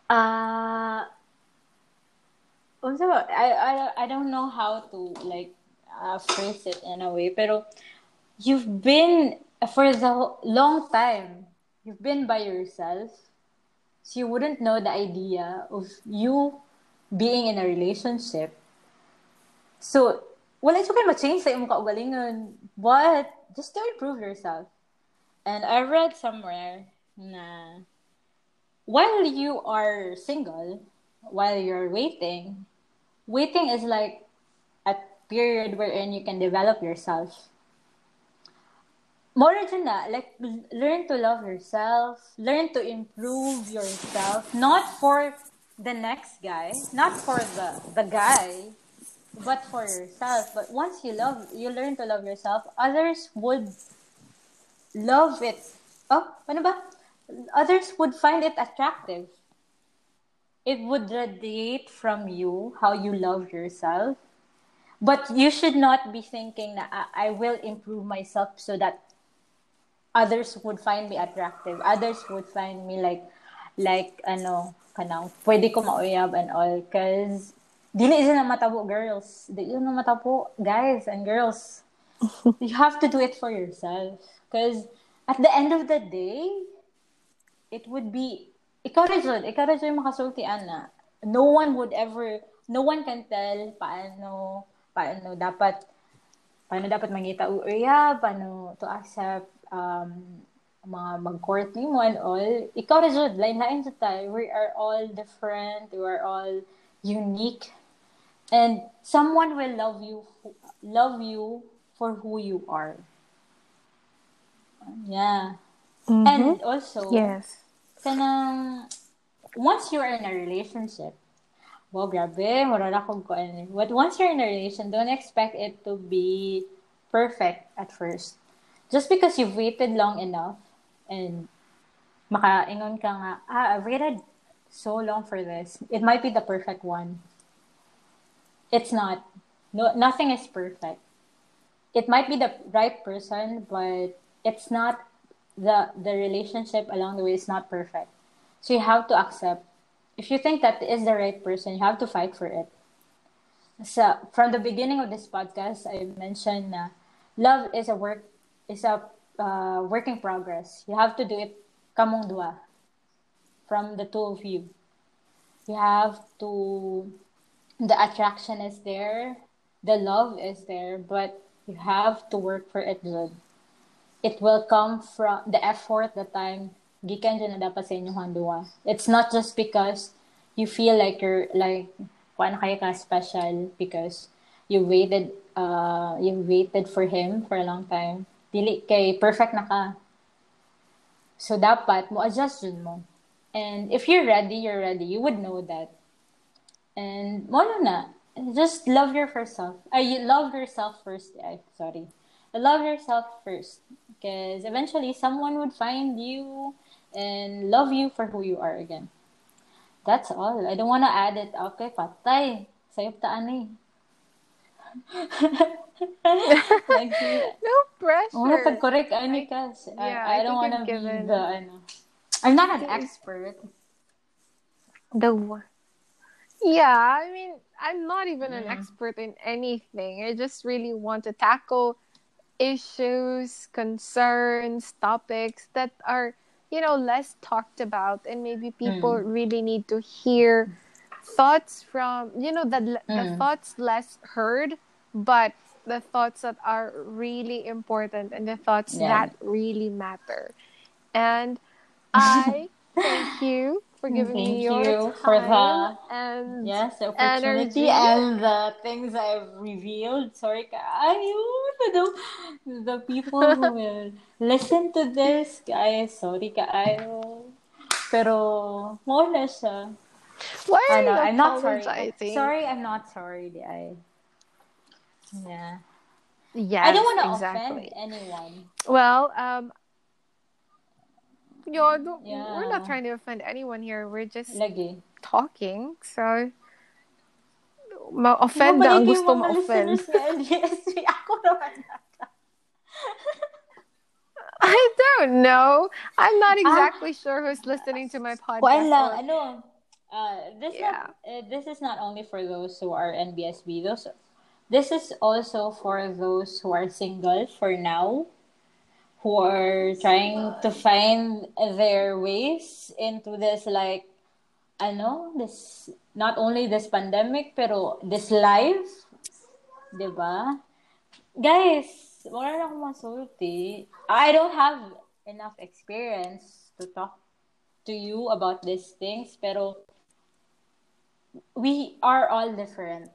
Uh, I, I, I don't know how to, like, uh, phrase it in a way, pero you've been, for the long time, you've been by yourself, so you wouldn't know the idea of you being in a relationship. So, wala ito kayo ma-change sa imong kaugalingon. But, just to improve yourself. And I read somewhere na while you are single, while you're waiting, waiting is like a period wherein you can develop yourself. More than that, like, learn to love yourself, learn to improve yourself, not for the next guy, not for the, the guy, but for yourself. But once you love, you learn to love yourself, others would love it. Oh, ano ba? Others would find it attractive. It would radiate from you how you love yourself. But you should not be thinking that I, will improve myself so that others would find me attractive. Others would find me like, like, ano, kanang, pwede ko mauyab and all. Cause, dili sila matabo girls. Dili na matabo guys and girls. you have to do it for yourself. Because, at the end of the day, it would be, ikaw rin dyan, ikaw rin dyan makasultian na. No one would ever, no one can tell paano, paano dapat, paano dapat mangita uya, paano to accept, um, mga mag-court ni mo and all. Ikaw rin dyan, lain-lain sa tayo. We are all different. We are all unique. And someone will love you, love you for who you are. Yeah. And also, Yes. kanang once you are in a relationship, well, grabe, ko. But once you're in a relation, don't expect it to be perfect at first. Just because you've waited long enough and makaingon ka nga, ah, I've waited so long for this. It might be the perfect one. It's not. No, nothing is perfect. It might be the right person, but it's not the the relationship along the way is not perfect. So you have to accept. If you think that is the right person, you have to fight for it. So from the beginning of this podcast, I mentioned na love is a work is a uh, work in progress. You have to do it kamong dua. From the two of you. You have to the attraction is there, the love is there, but you have to work for it good. It will come from the effort, the time, gikan na dapat sa inyong duwa. It's not just because you feel like you're like paano kayo ka special because you waited uh you waited for him for a long time. Dili kay perfect na ka. So dapat mo adjust mo. And if you're ready, you're ready. You would know that. And mo na just love your first self. I you love yourself first. I sorry. Love yourself first because eventually someone would find you and love you for who you are again. That's all. I don't want to add it. Okay, patay. Sayop taan eh. like, no pressure. I want to pag-correct ani kasi. Yeah, I, I, I don't think want to you've be given- the, ano. I'm not an expert. The one. Yeah, I mean, I'm not even an expert in anything. I just really want to tackle issues, concerns, topics that are, you know, less talked about, and maybe people really need to hear thoughts from, you know, the the Mm. thoughts less heard, but the thoughts that are really important and the thoughts Yeah. that really matter. And I thank you for giving Thank me your you time for the- and Yes, the Energy. opportunity and the things I've revealed. Sorry, to the, the people who will listen to this. Guys, sorry kaayo. Pero, na siya. why are Ano, you I'm not sorry. Sorry, I'm not sorry, I ay. Yeah. I don't want to exactly. offend anyone. Well, um, yo, don't, we're not trying to offend anyone here. We're just Lagi. talking. So, ma-offend ang gusto ma-offend. Ako naman. I don't know. I'm not exactly sure who's listening to my podcast. Or- ano, uh, this Yeah. not, uh, this is not only for those who are NBSB. Those, this is also for those who are single for now, who are trying to find their ways into this like, ano, this not only this pandemic pero this life, 'di ba? Guys, wala na akong masulti. I don't have enough experience to talk to you about these things, pero we are all different.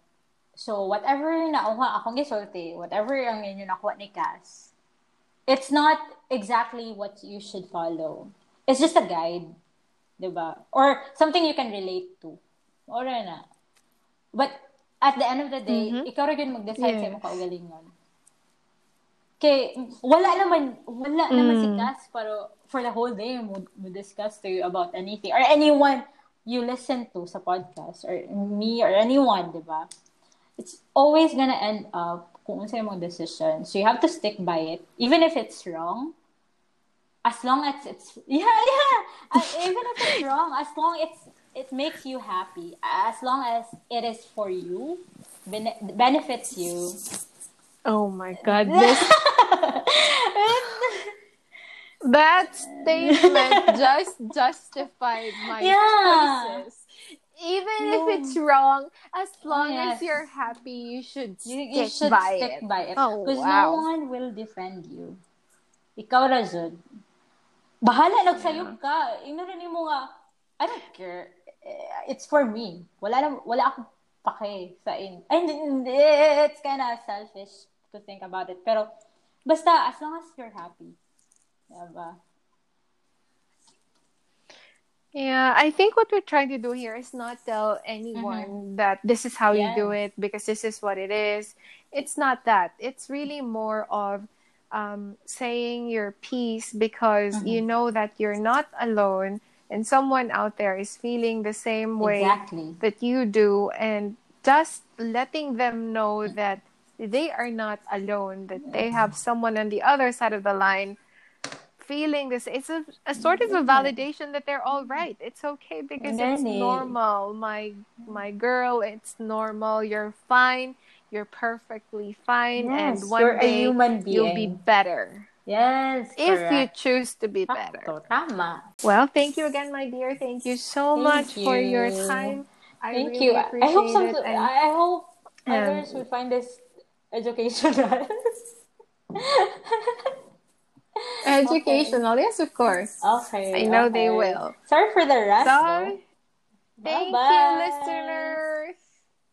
So, whatever nakuha akong gisulti, whatever ang inyo nakuha ni Cass, it's not exactly what you should follow. It's just a guide. 'di ba? Or something you can relate to. Ora na. But at the end of the day, Mhm. ikaw rin mag-decide imong kaugalingon. Kay, wala naman, wala naman si Mm. Cass, pero for the whole day, mo, mo discuss to you about anything. Or anyone you listen to sa podcast, or me, or anyone, di ba? It's always gonna end up kung ano sa imong decision. So you have to stick by it. Even if it's wrong, as long as it's yeah yeah even if it's wrong as long it's it makes you happy as long as it is for you bene- benefits you Oh my god, this that statement just justified my Yeah. choices. Even if it's wrong, as long Yes. as you're happy, you should you, stick you should by stick it. by it. Oh, because wow. no one will defend you. Ikaw ra jud bahala nagsayop ka. Ino rin mo nga. I don't care. Eh, it's for me. Wala na, wala akong pake sa in and it's kind of selfish to think about it. Pero basta as long as you're happy. Diba Yeah, I think what we're trying to do here is not tell anyone that this is how you do it because this is what it is. It's not that. It's really more of um, saying your piece because you know that you're not alone and someone out there is feeling the same way exactly that you do and just letting them know that they are not alone that they have someone on the other side of the line feeling this it's a, a mm-hmm. sort of a validation that they're all right. It's okay because it's normal. My my girl it's normal. You're fine. You're perfectly fine. Yes, and one you're a day you'll be better. Yes, if you choose to be better. Tama. Well, thank you again, my dear. Thank you so Thank much for your time. I Thank really you. I hope some, and- I hope others um, will find this educational. Educational, yes, of course. okay. I know they will. Sorry for the rest. So, though. thank you, Bye-bye. listeners.